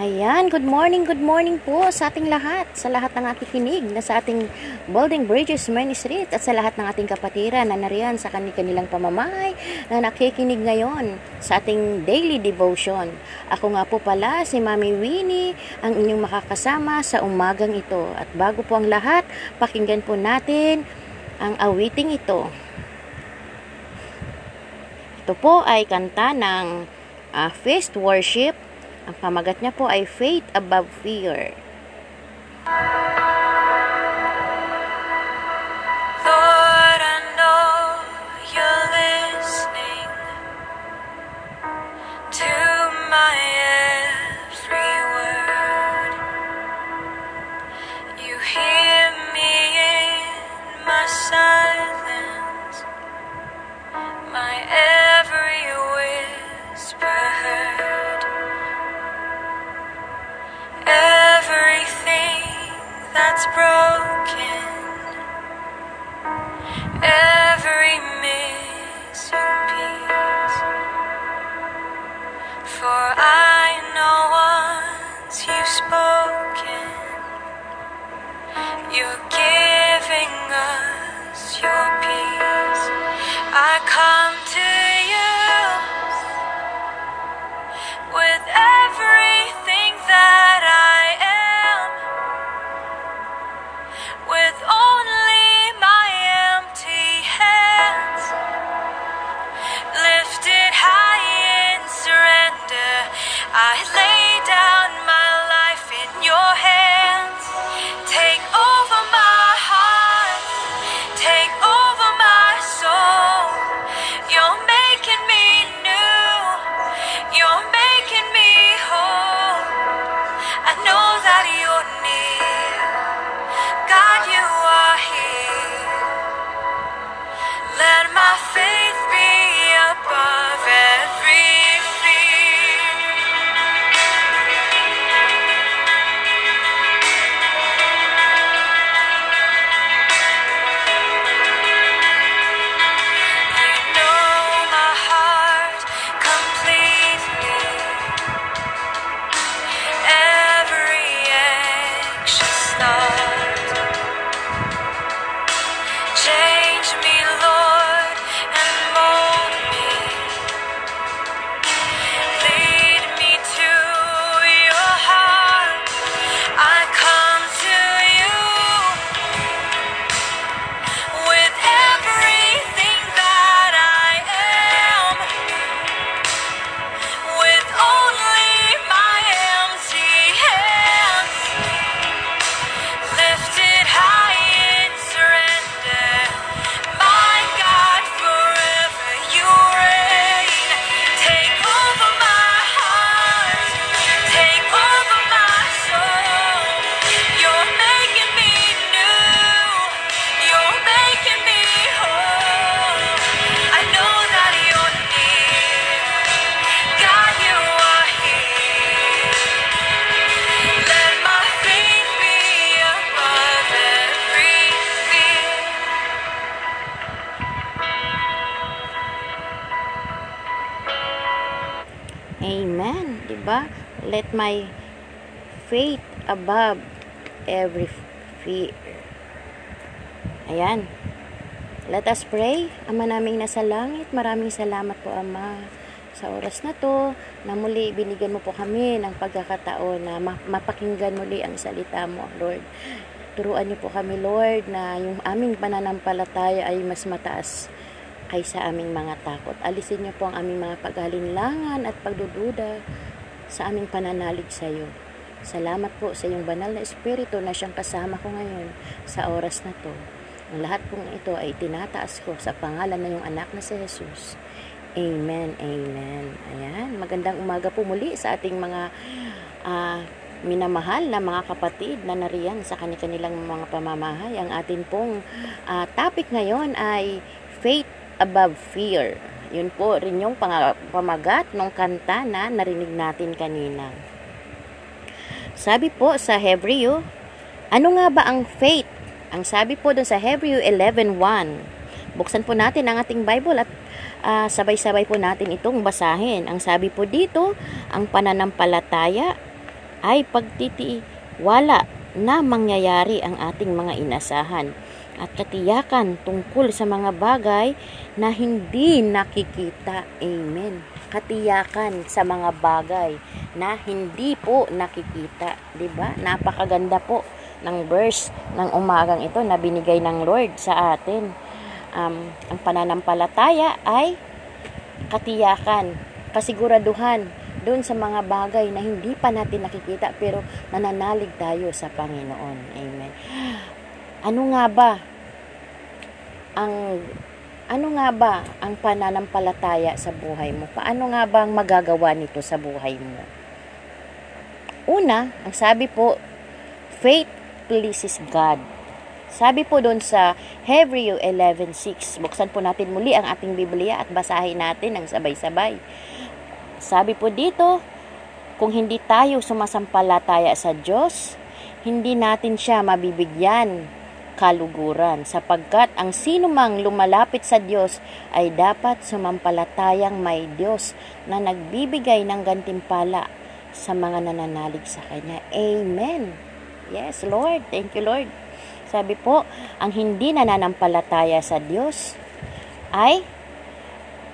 Ayan, good morning, good morning po sa ating lahat, sa lahat ng ating kinig na sa ating Building Bridges Ministry at sa lahat ng ating kapatiran na nariyan sa kanilang pamamahay na nakikinig ngayon sa ating daily devotion. Ako nga po pala si Mami Winnie, ang inyong makakasama sa umagang ito. At bago po ang lahat, pakinggan po natin ang awiting ito. Ito po ay kanta ng uh, Feast Worship ang pamagat niya po ay Faith Above Fear. Let my faith above every fear. Ayan. Let us pray. Ama naming nasa langit, maraming salamat po Ama sa oras na to na muli binigyan mo po kami ng pagkakataon na ma- mapakinggan muli ang salita mo, Lord. Turuan niyo po kami, Lord, na yung aming pananampalataya ay mas mataas kaysa aming mga takot. Alisin niyo po ang aming mga paghalinlangan at pagdududa sa aming pananalig sa iyo. Salamat po sa iyong banal na espiritu na siyang kasama ko ngayon sa oras na to. Ang lahat pong ito ay tinataas ko sa pangalan ng iyong anak na si Jesus. Amen, amen. Ayan, magandang umaga po muli sa ating mga ah, minamahal na mga kapatid na nariyan sa kanilang mga pamamahay. Ang atin pong ah, topic ngayon ay faith above fear. Yun po rin yung pamagat ng kanta na narinig natin kanina. Sabi po sa Hebreo, ano nga ba ang faith? Ang sabi po dun sa Hebreo 11.1, buksan po natin ang ating Bible at ah, sabay-sabay po natin itong basahin. Ang sabi po dito, ang pananampalataya ay pagtitiwala na mangyayari ang ating mga inasahan at katiyakan tungkol sa mga bagay na hindi nakikita. Amen. Katiyakan sa mga bagay na hindi po nakikita, 'di ba? Napakaganda po ng verse ng umagang ito na binigay ng Lord sa atin. Um, ang pananampalataya ay katiyakan, kasiguraduhan doon sa mga bagay na hindi pa natin nakikita pero nananalig tayo sa Panginoon. Amen. Ano nga ba ang ano nga ba ang pananampalataya sa buhay mo? Paano nga ba ang magagawa nito sa buhay mo? Una, ang sabi po, faith pleases God. Sabi po doon sa Hebreo 11.6, buksan po natin muli ang ating Biblia at basahin natin ang sabay-sabay. Sabi po dito, kung hindi tayo sumasampalataya sa Diyos, hindi natin siya mabibigyan kaluguran sapagkat ang sinumang lumalapit sa Diyos ay dapat sumampalatayang may Diyos na nagbibigay ng gantimpala sa mga nananalig sa Kanya. Amen. Yes, Lord. Thank you, Lord. Sabi po, ang hindi nananampalataya sa Diyos ay,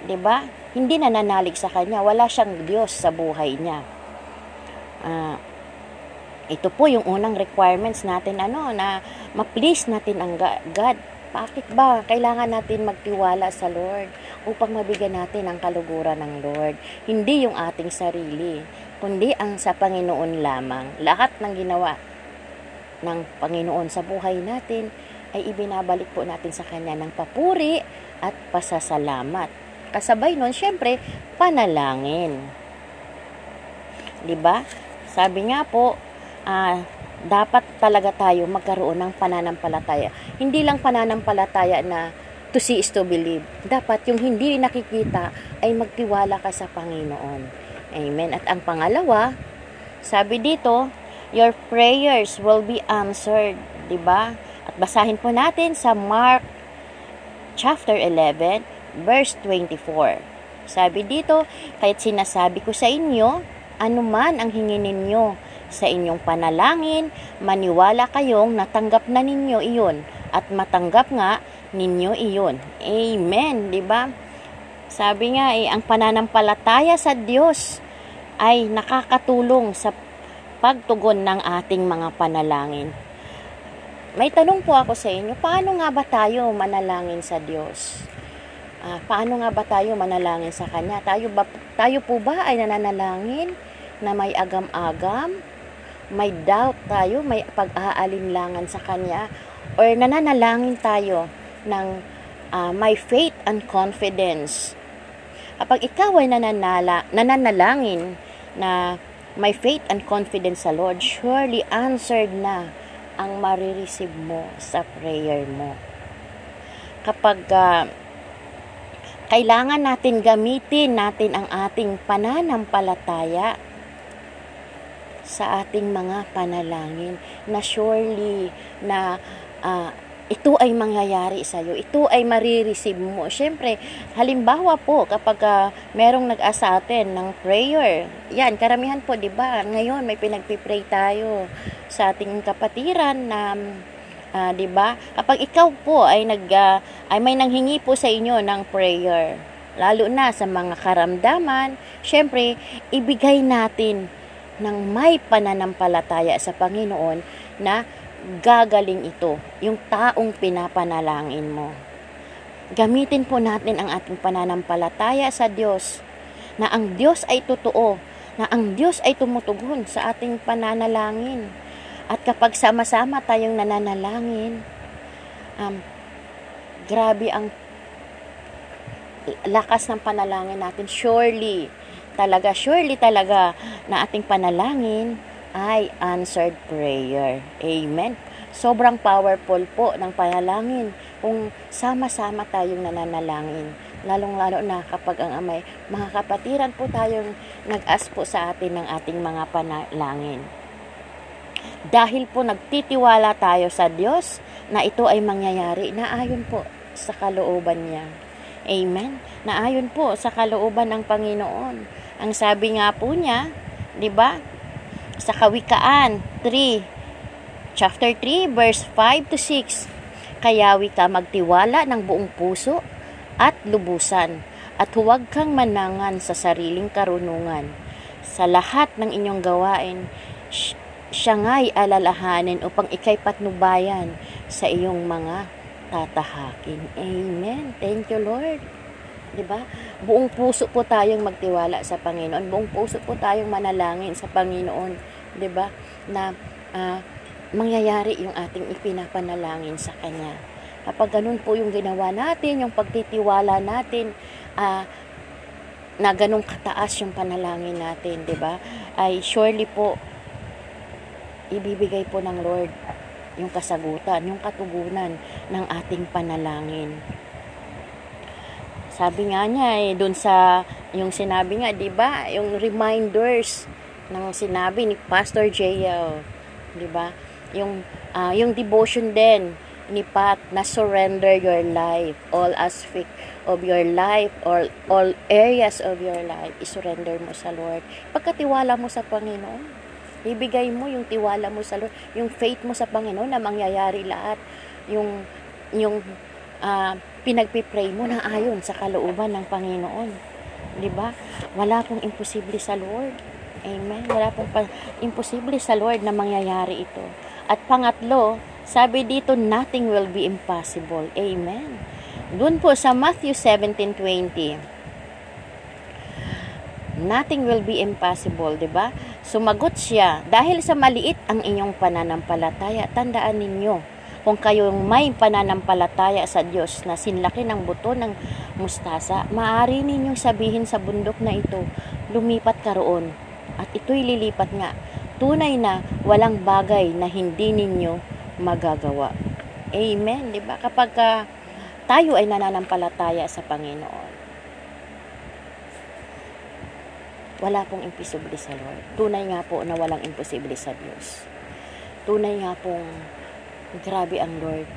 di ba, hindi nananalig sa Kanya. Wala siyang Diyos sa buhay niya. Uh, ito po yung unang requirements natin ano na ma-please natin ang God. Bakit ba kailangan natin magtiwala sa Lord upang mabigyan natin ang kaluguran ng Lord? Hindi yung ating sarili, kundi ang sa Panginoon lamang. Lahat ng ginawa ng Panginoon sa buhay natin ay ibinabalik po natin sa Kanya ng papuri at pasasalamat. Kasabay nun, syempre, panalangin. 'Di ba? Sabi nga po, uh, dapat talaga tayo magkaroon ng pananampalataya. Hindi lang pananampalataya na to see is to believe. Dapat yung hindi nakikita ay magtiwala ka sa Panginoon. Amen. At ang pangalawa, sabi dito, your prayers will be answered. ba? Diba? At basahin po natin sa Mark chapter 11, verse 24. Sabi dito, kahit sinasabi ko sa inyo, anuman ang hinginin ninyo sa inyong panalangin, maniwala kayong natanggap na ninyo iyon at matanggap nga ninyo iyon. Amen, 'di ba? Sabi nga eh, ang pananampalataya sa Diyos ay nakakatulong sa pagtugon ng ating mga panalangin. May tanong po ako sa inyo, paano nga ba tayo manalangin sa Diyos? Uh, paano nga ba tayo manalangin sa Kanya? Tayo, ba, tayo po ba ay nananalangin na may agam-agam? May doubt tayo, may pag-aalinlangan sa Kanya, or nananalangin tayo ng uh, may faith and confidence. Kapag ikaw ay nananala, nananalangin na may faith and confidence sa Lord, surely answered na ang marireceive mo sa prayer mo. Kapag uh, kailangan natin gamitin natin ang ating pananampalataya sa ating mga panalangin na surely na uh, ito ay mangyayari sa iyo. Ito ay marireceive mo. Siyempre, halimbawa po kapag uh, merong nag-asa atin ng prayer. Yan, karamihan po, 'di ba? Ngayon may pinagpi-pray tayo sa ating kapatiran na uh, 'di ba? Kapag ikaw po ay nag uh, ay may nanghingi po sa inyo ng prayer, lalo na sa mga karamdaman, syempre ibigay natin ng may pananampalataya sa Panginoon na gagaling ito, yung taong pinapanalangin mo. Gamitin po natin ang ating pananampalataya sa Diyos na ang Diyos ay totoo, na ang Diyos ay tumutugon sa ating pananalangin. At kapag sama-sama tayong nananalangin, um, grabe ang lakas ng panalangin natin. Surely, talaga, surely talaga na ating panalangin ay answered prayer. Amen. Sobrang powerful po ng panalangin kung sama-sama tayong nananalangin. Lalong-lalo na kapag ang amay, mga kapatiran po tayong nag-as po sa atin ng ating mga panalangin. Dahil po nagtitiwala tayo sa Diyos na ito ay mangyayari na ayon po sa kalooban niya. Amen. Na ayon po sa kalooban ng Panginoon. Ang sabi nga po niya, 'di ba? sa Kawikaan 3, chapter 3, verse 5 to 6. Kayawi ka magtiwala ng buong puso at lubusan at huwag kang manangan sa sariling karunungan. Sa lahat ng inyong gawain, siya nga'y alalahanin upang ikay patnubayan sa iyong mga tatahakin. Amen. Thank you, Lord. 'Di ba? Buong puso po tayong magtiwala sa Panginoon. Buong puso po tayong manalangin sa Panginoon, 'di ba? Na ah, mangyayari yung ating ipinapanalangin sa Kanya. Kapag ganun po yung ginawa natin, yung pagtitiwala natin, ah, na ganun kataas yung panalangin natin, 'di ba? Ay surely po ibibigay po ng Lord yung kasagutan, yung katugunan ng ating panalangin. Sabi nga niya eh, dun sa, yung sinabi nga, di ba, yung reminders ng sinabi ni Pastor J.L., di ba, yung, ah, yung devotion din ni Pat na surrender your life, all aspect of your life, or all areas of your life, isurrender mo sa Lord. Pagkatiwala mo sa Panginoon, ibigay mo yung tiwala mo sa Lord, yung faith mo sa Panginoon na mangyayari lahat, yung, yung, ah, pinagpipray mo na ayon sa kalooban ng Panginoon. 'Di ba? Wala pong imposible sa Lord. Amen. Wala pong pa- imposible sa Lord na mangyayari ito. At pangatlo, sabi dito, nothing will be impossible. Amen. Doon po sa Matthew 17:20. Nothing will be impossible, 'di ba? Sumagot siya, dahil sa maliit ang inyong pananampalataya, tandaan ninyo, kung kayong may pananampalataya sa Diyos na sinlaki ng buto ng mustasa, maaari ninyong sabihin sa bundok na ito, lumipat ka roon. At ito'y lilipat nga. Tunay na walang bagay na hindi ninyo magagawa. Amen. Di ba? Kapag ah, tayo ay nananampalataya sa Panginoon, wala pong imposible sa Lord. Tunay nga po na walang imposible sa Diyos. Tunay nga pong grabe ang Lord.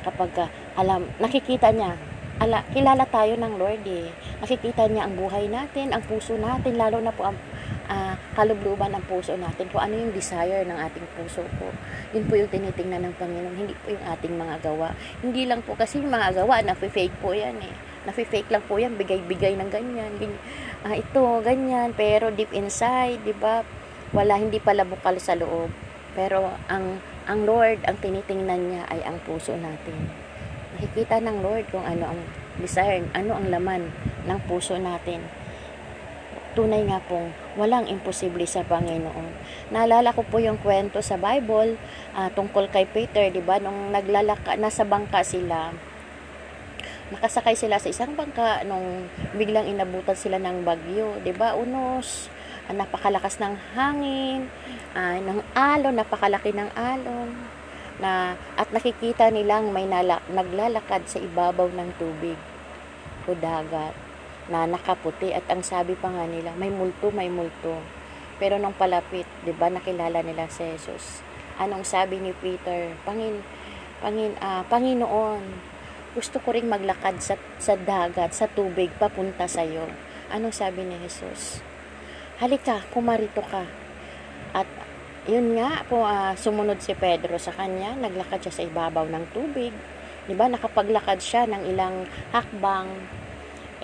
Kapag ka, alam, nakikita niya, ala, kilala tayo ng Lord eh. Nakikita niya ang buhay natin, ang puso natin, lalo na po ang ah, kalubluban ng puso natin, kung ano yung desire ng ating puso po. Yun po yung tinitingnan ng Panginoon, hindi po yung ating mga gawa. Hindi lang po kasi yung mga gawa, nafe-fake po yan eh. Nafe-fake lang po yan, bigay-bigay ng ganyan. ganyan. Ah, ito, ganyan. Pero deep inside, di ba, wala, hindi pala bukal sa loob. Pero ang ang Lord, ang tinitingnan niya ay ang puso natin. Nakikita ng Lord kung ano ang desire, ano ang laman ng puso natin. Tunay nga pong walang imposible sa Panginoon. Naalala ko po yung kwento sa Bible ah, tungkol kay Peter, 'di ba? Nung naglalaka nasa bangka sila, nakasakay sila sa isang bangka nung biglang inabutan sila ng bagyo, 'di ba? Unos, napakalakas ng hangin, ah, ng alon, napakalaki ng alon. Na at nakikita nilang may nala, naglalakad sa ibabaw ng tubig o dagat na nakaputi. At ang sabi pa nga nila may multo may multo. Pero nung palapit 'di ba nakilala nila si Jesus. Anong sabi ni Peter? Pangin Pangin ah, Panginoon gusto ko ring maglakad sa sa dagat sa tubig papunta sa iyo anong sabi ni Jesus halika kumarito ka. At yun nga po ah, sumunod si Pedro sa kanya naglakad siya sa ibabaw ng tubig. 'di ba nakapaglakad siya ng ilang hakbang.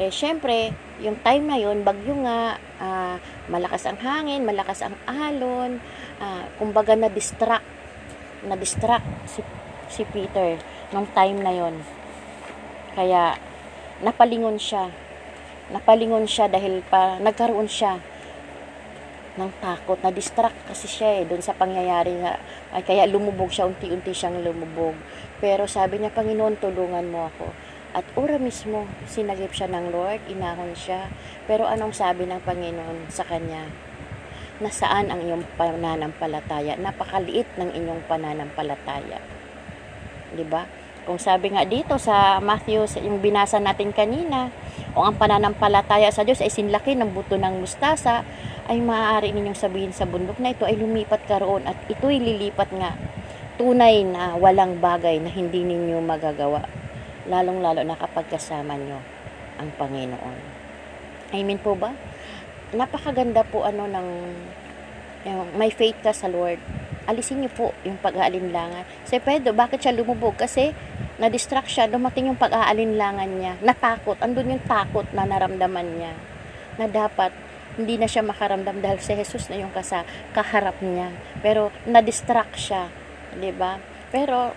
Eh syempre yung time na yun bagyo nga ah, malakas ang hangin malakas ang alon ah, kumbaga na distract na distract si, si Peter nung time na yon kaya napalingon siya. Napalingon siya dahil pa nagkaroon siya ng takot. Na distract kasi siya eh doon sa pangyayari na ay kaya lumubog siya unti-unti siyang lumubog. Pero sabi niya Panginoon tulungan mo ako. At ora mismo sinagip siya ng Lord inahon siya. Pero anong sabi ng Panginoon sa kanya? Nasaan ang iyong pananampalataya? Napakaliit ng inyong pananampalataya. Di ba kung sabi nga dito sa Matthew yung binasa natin kanina kung ang pananampalataya sa Diyos ay sinlaki ng buto ng mustasa ay maaari ninyong sabihin sa bundok na ito ay lumipat ka roon at ito'y lilipat nga. Tunay na walang bagay na hindi ninyo magagawa. Lalong-lalo na kapag kasama nyo ang Panginoon. Amen po ba? Napakaganda po ano ng yung may faith ka sa Lord, alisin niyo po yung pag-aalinlangan. Si Pedro, bakit siya lumubog? Kasi na-distract siya, dumating yung pag-aalinlangan niya. Natakot, andun yung takot na naramdaman niya. Na dapat, hindi na siya makaramdam dahil si Jesus na yung kasa, kaharap niya. Pero, na-distract siya. 'di ba? Pero,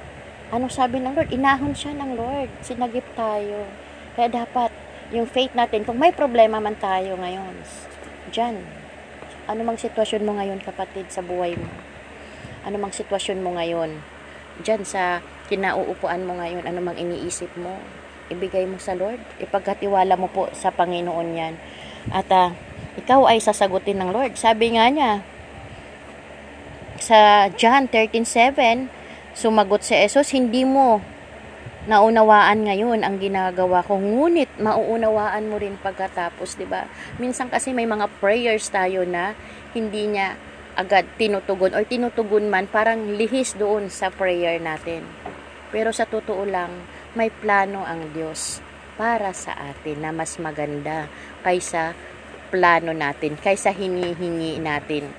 ano sabi ng Lord? Inahon siya ng Lord. Sinagip tayo. Kaya dapat, yung faith natin, kung may problema man tayo ngayon, dyan, ano mang sitwasyon mo ngayon kapatid sa buhay mo? Ano mang sitwasyon mo ngayon? Dyan sa kinauupuan mo ngayon, ano mang iniisip mo? Ibigay mo sa Lord. Ipagkatiwala mo po sa Panginoon yan. At ah, ikaw ay sasagutin ng Lord. Sabi nga niya, sa John 13.7, sumagot si Jesus, hindi mo naunawaan ngayon ang ginagawa ko. Ngunit mauunawaan mo rin pagkatapos, 'di ba? Minsan kasi may mga prayers tayo na hindi niya agad tinutugon or tinutugon man parang lihis doon sa prayer natin. Pero sa totoo lang, may plano ang Diyos para sa atin na mas maganda kaysa plano natin, kaysa hinihingi natin.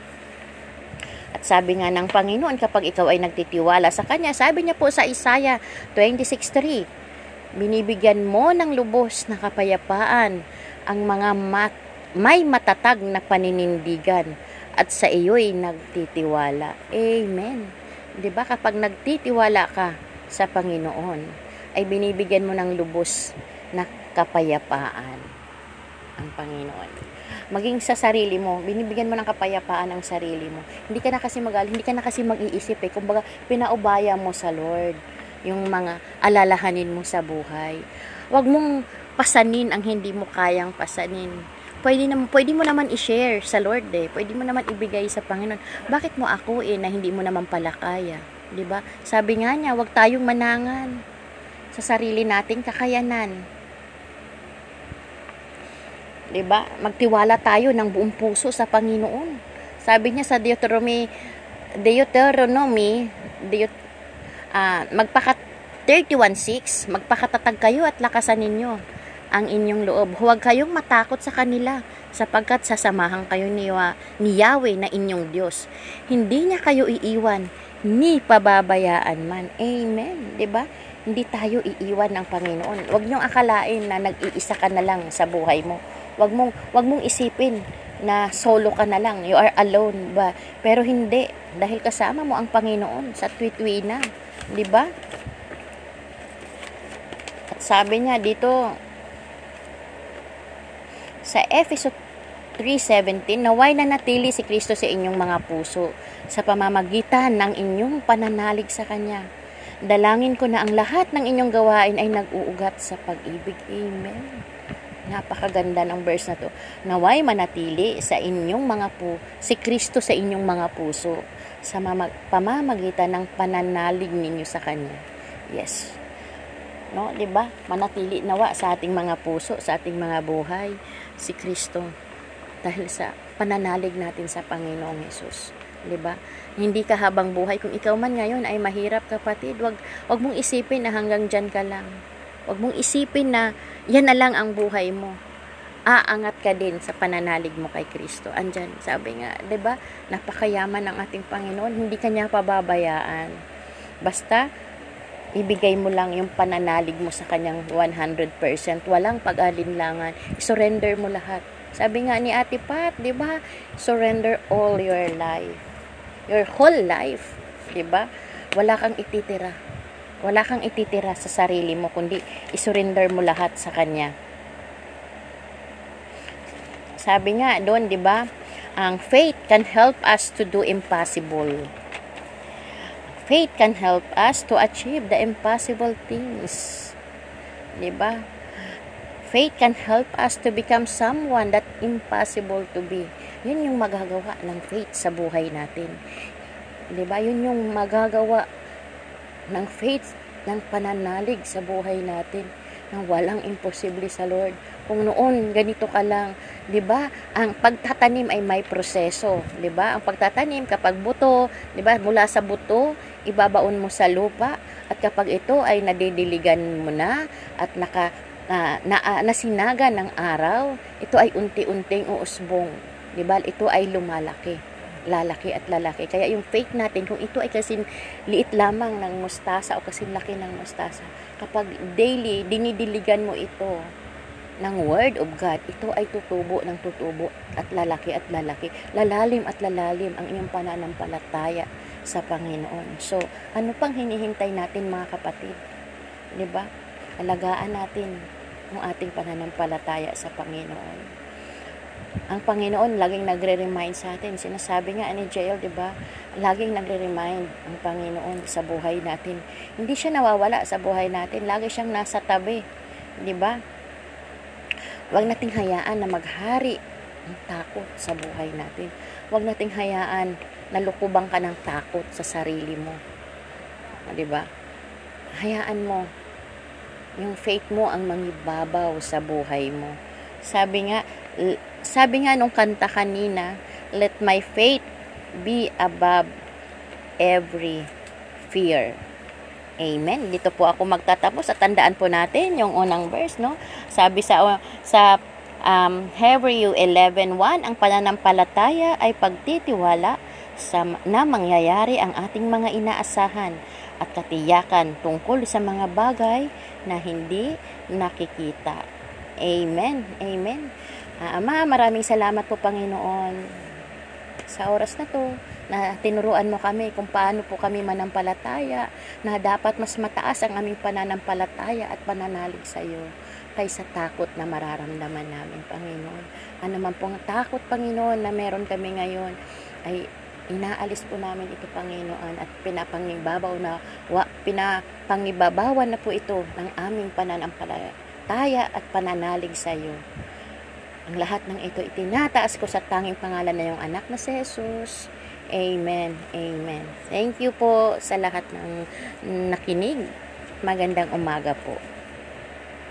At sabi nga ng Panginoon, kapag ikaw ay nagtitiwala sa Kanya, sabi niya po sa Isaiah 26.3, binibigyan mo ng lubos na kapayapaan ang mga mat may matatag na paninindigan at sa iyo'y nagtitiwala. Amen. 'Di ba kapag nagtitiwala ka sa Panginoon, ay binibigyan mo ng lubos na kapayapaan ang Panginoon maging sa sarili mo, binibigyan mo ng kapayapaan ang sarili mo. Hindi ka na kasi magaling, hindi ka na kasi mag-iisip eh. Kumbaga, pinaubaya mo sa Lord yung mga alalahanin mo sa buhay. Huwag mong pasanin ang hindi mo kayang pasanin. Pwede, na, pwede mo naman i-share sa Lord eh. Pwede mo naman ibigay sa Panginoon. Bakit mo ako eh na hindi mo naman pala kaya? 'Di ba? Sabi nga niya, huwag tayong manangan sa sarili nating kakayanan 'di ba? Magtiwala tayo ng buong puso sa Panginoon. Sabi niya sa Deuteronomy Deuteronomy Deut, uh, magpaka 31:6, magpakatatag kayo at lakasan ninyo ang inyong loob. Huwag kayong matakot sa kanila sapagkat sasamahan kayo ni, ni Yahweh na inyong Diyos. Hindi niya kayo iiwan ni pababayaan man. Amen. 'Di ba? Hindi tayo iiwan ng Panginoon. Huwag niyong akalain na nag-iisa ka na lang sa buhay mo Wag mong wag mong isipin na solo ka na lang, you are alone ba? Pero hindi dahil kasama mo ang Panginoon sa tuwina, 'di ba? At sabi niya dito sa Efeso 3.17, naway na natili si Kristo sa inyong mga puso sa pamamagitan ng inyong pananalig sa Kanya. Dalangin ko na ang lahat ng inyong gawain ay nag-uugat sa pag-ibig. Amen. Napakaganda ng verse na to. Naway manatili sa inyong mga pu si Kristo sa inyong mga puso sa pamamagitan ng pananalig ninyo sa kanya. Yes. No, 'di ba? Manatili nawa sa ating mga puso, sa ating mga buhay si Kristo dahil sa pananalig natin sa Panginoong Hesus. 'di ba? Hindi ka habang buhay kung ikaw man ngayon ay mahirap kapatid, wag wag mong isipin na hanggang diyan ka lang. Huwag mong isipin na yan na lang ang buhay mo. Aangat ka din sa pananalig mo kay Kristo. Andyan, sabi nga, 'di ba? Napakayaman ng ating Panginoon, hindi kanya pababayaan. Basta ibigay mo lang yung pananalig mo sa kanyang 100%. Walang pag-alinlangan. Surrender mo lahat. Sabi nga ni Ate Pat, 'di ba? Surrender all your life. Your whole life, 'di ba? Wala kang ititira wala kang ititira sa sarili mo, kundi isurrender mo lahat sa Kanya. Sabi nga doon, di ba? Ang faith can help us to do impossible. Faith can help us to achieve the impossible things. Di ba? Faith can help us to become someone that impossible to be. Yun yung magagawa ng faith sa buhay natin. 'Di ba? Yun yung magagawa ng faith, ng pananalig sa buhay natin na walang imposible sa Lord. Kung noon ganito ka lang, 'di ba? Ang pagtatanim ay may proseso, 'di ba? Ang pagtatanim kapag buto, 'di ba? Mula sa buto, ibabaon mo sa lupa at kapag ito ay nadidiligan mo na at naka na, na, nasinaga ng araw, ito ay unti-unting uusbong. 'Di ba? Ito ay lumalaki. lalaki at lalaki. Kaya yung faith natin, kung ito ay kasing liit lamang ng mustasa o kasing laki ng mustasa, kapag daily dinidiligan mo ito ng word of God, ito ay tutubo ng tutubo at lalaki at lalaki. Lalalim at lalalim ang iyong pananampalataya sa Panginoon. So, ano pang hinihintay natin mga kapatid? 'Di ba? Alagaan natin ang ating pananampalataya sa Panginoon ang Panginoon laging nagre-remind sa atin. Sinasabi nga ni Jael, 'di ba? Laging nagre-remind ang Panginoon sa buhay natin. Hindi siya nawawala sa buhay natin. Lagi siyang nasa tabi, 'di ba? Huwag nating hayaan na maghari ang takot sa buhay natin. Huwag nating hayaan na lukubang ka ng takot sa sarili mo. 'Di ba? Hayaan mo yung faith mo ang mangibabaw sa buhay mo. Sabi nga, sabi nga nung kanta kanina, let my faith be above every fear. Amen. Dito po ako magtatapos at tandaan po natin yung unang verse, no? Sabi sa sa um, Hebrew 11.1, ang pananampalataya ay pagtitiwala sa, na mangyayari ang ating mga inaasahan at katiyakan tungkol sa mga bagay na hindi nakikita. Amen. Amen. Uh, Ama, maraming salamat po Panginoon sa oras na to na tinuruan mo kami kung paano po kami manampalataya na dapat mas mataas ang aming pananampalataya at pananalig sa iyo kaysa takot na mararamdaman namin, Panginoon. Ano man pong takot, Panginoon, na meron kami ngayon, ay inaalis po namin ito, Panginoon, at pinapangibabaw na, wa, pinapangibabawan na po ito ng aming pananampalataya at pananalig sa iyo. Ang lahat ng ito itinataas ko sa tanging pangalan na yung anak na si Jesus. Amen. Amen. Thank you po sa lahat ng nakinig. Magandang umaga po.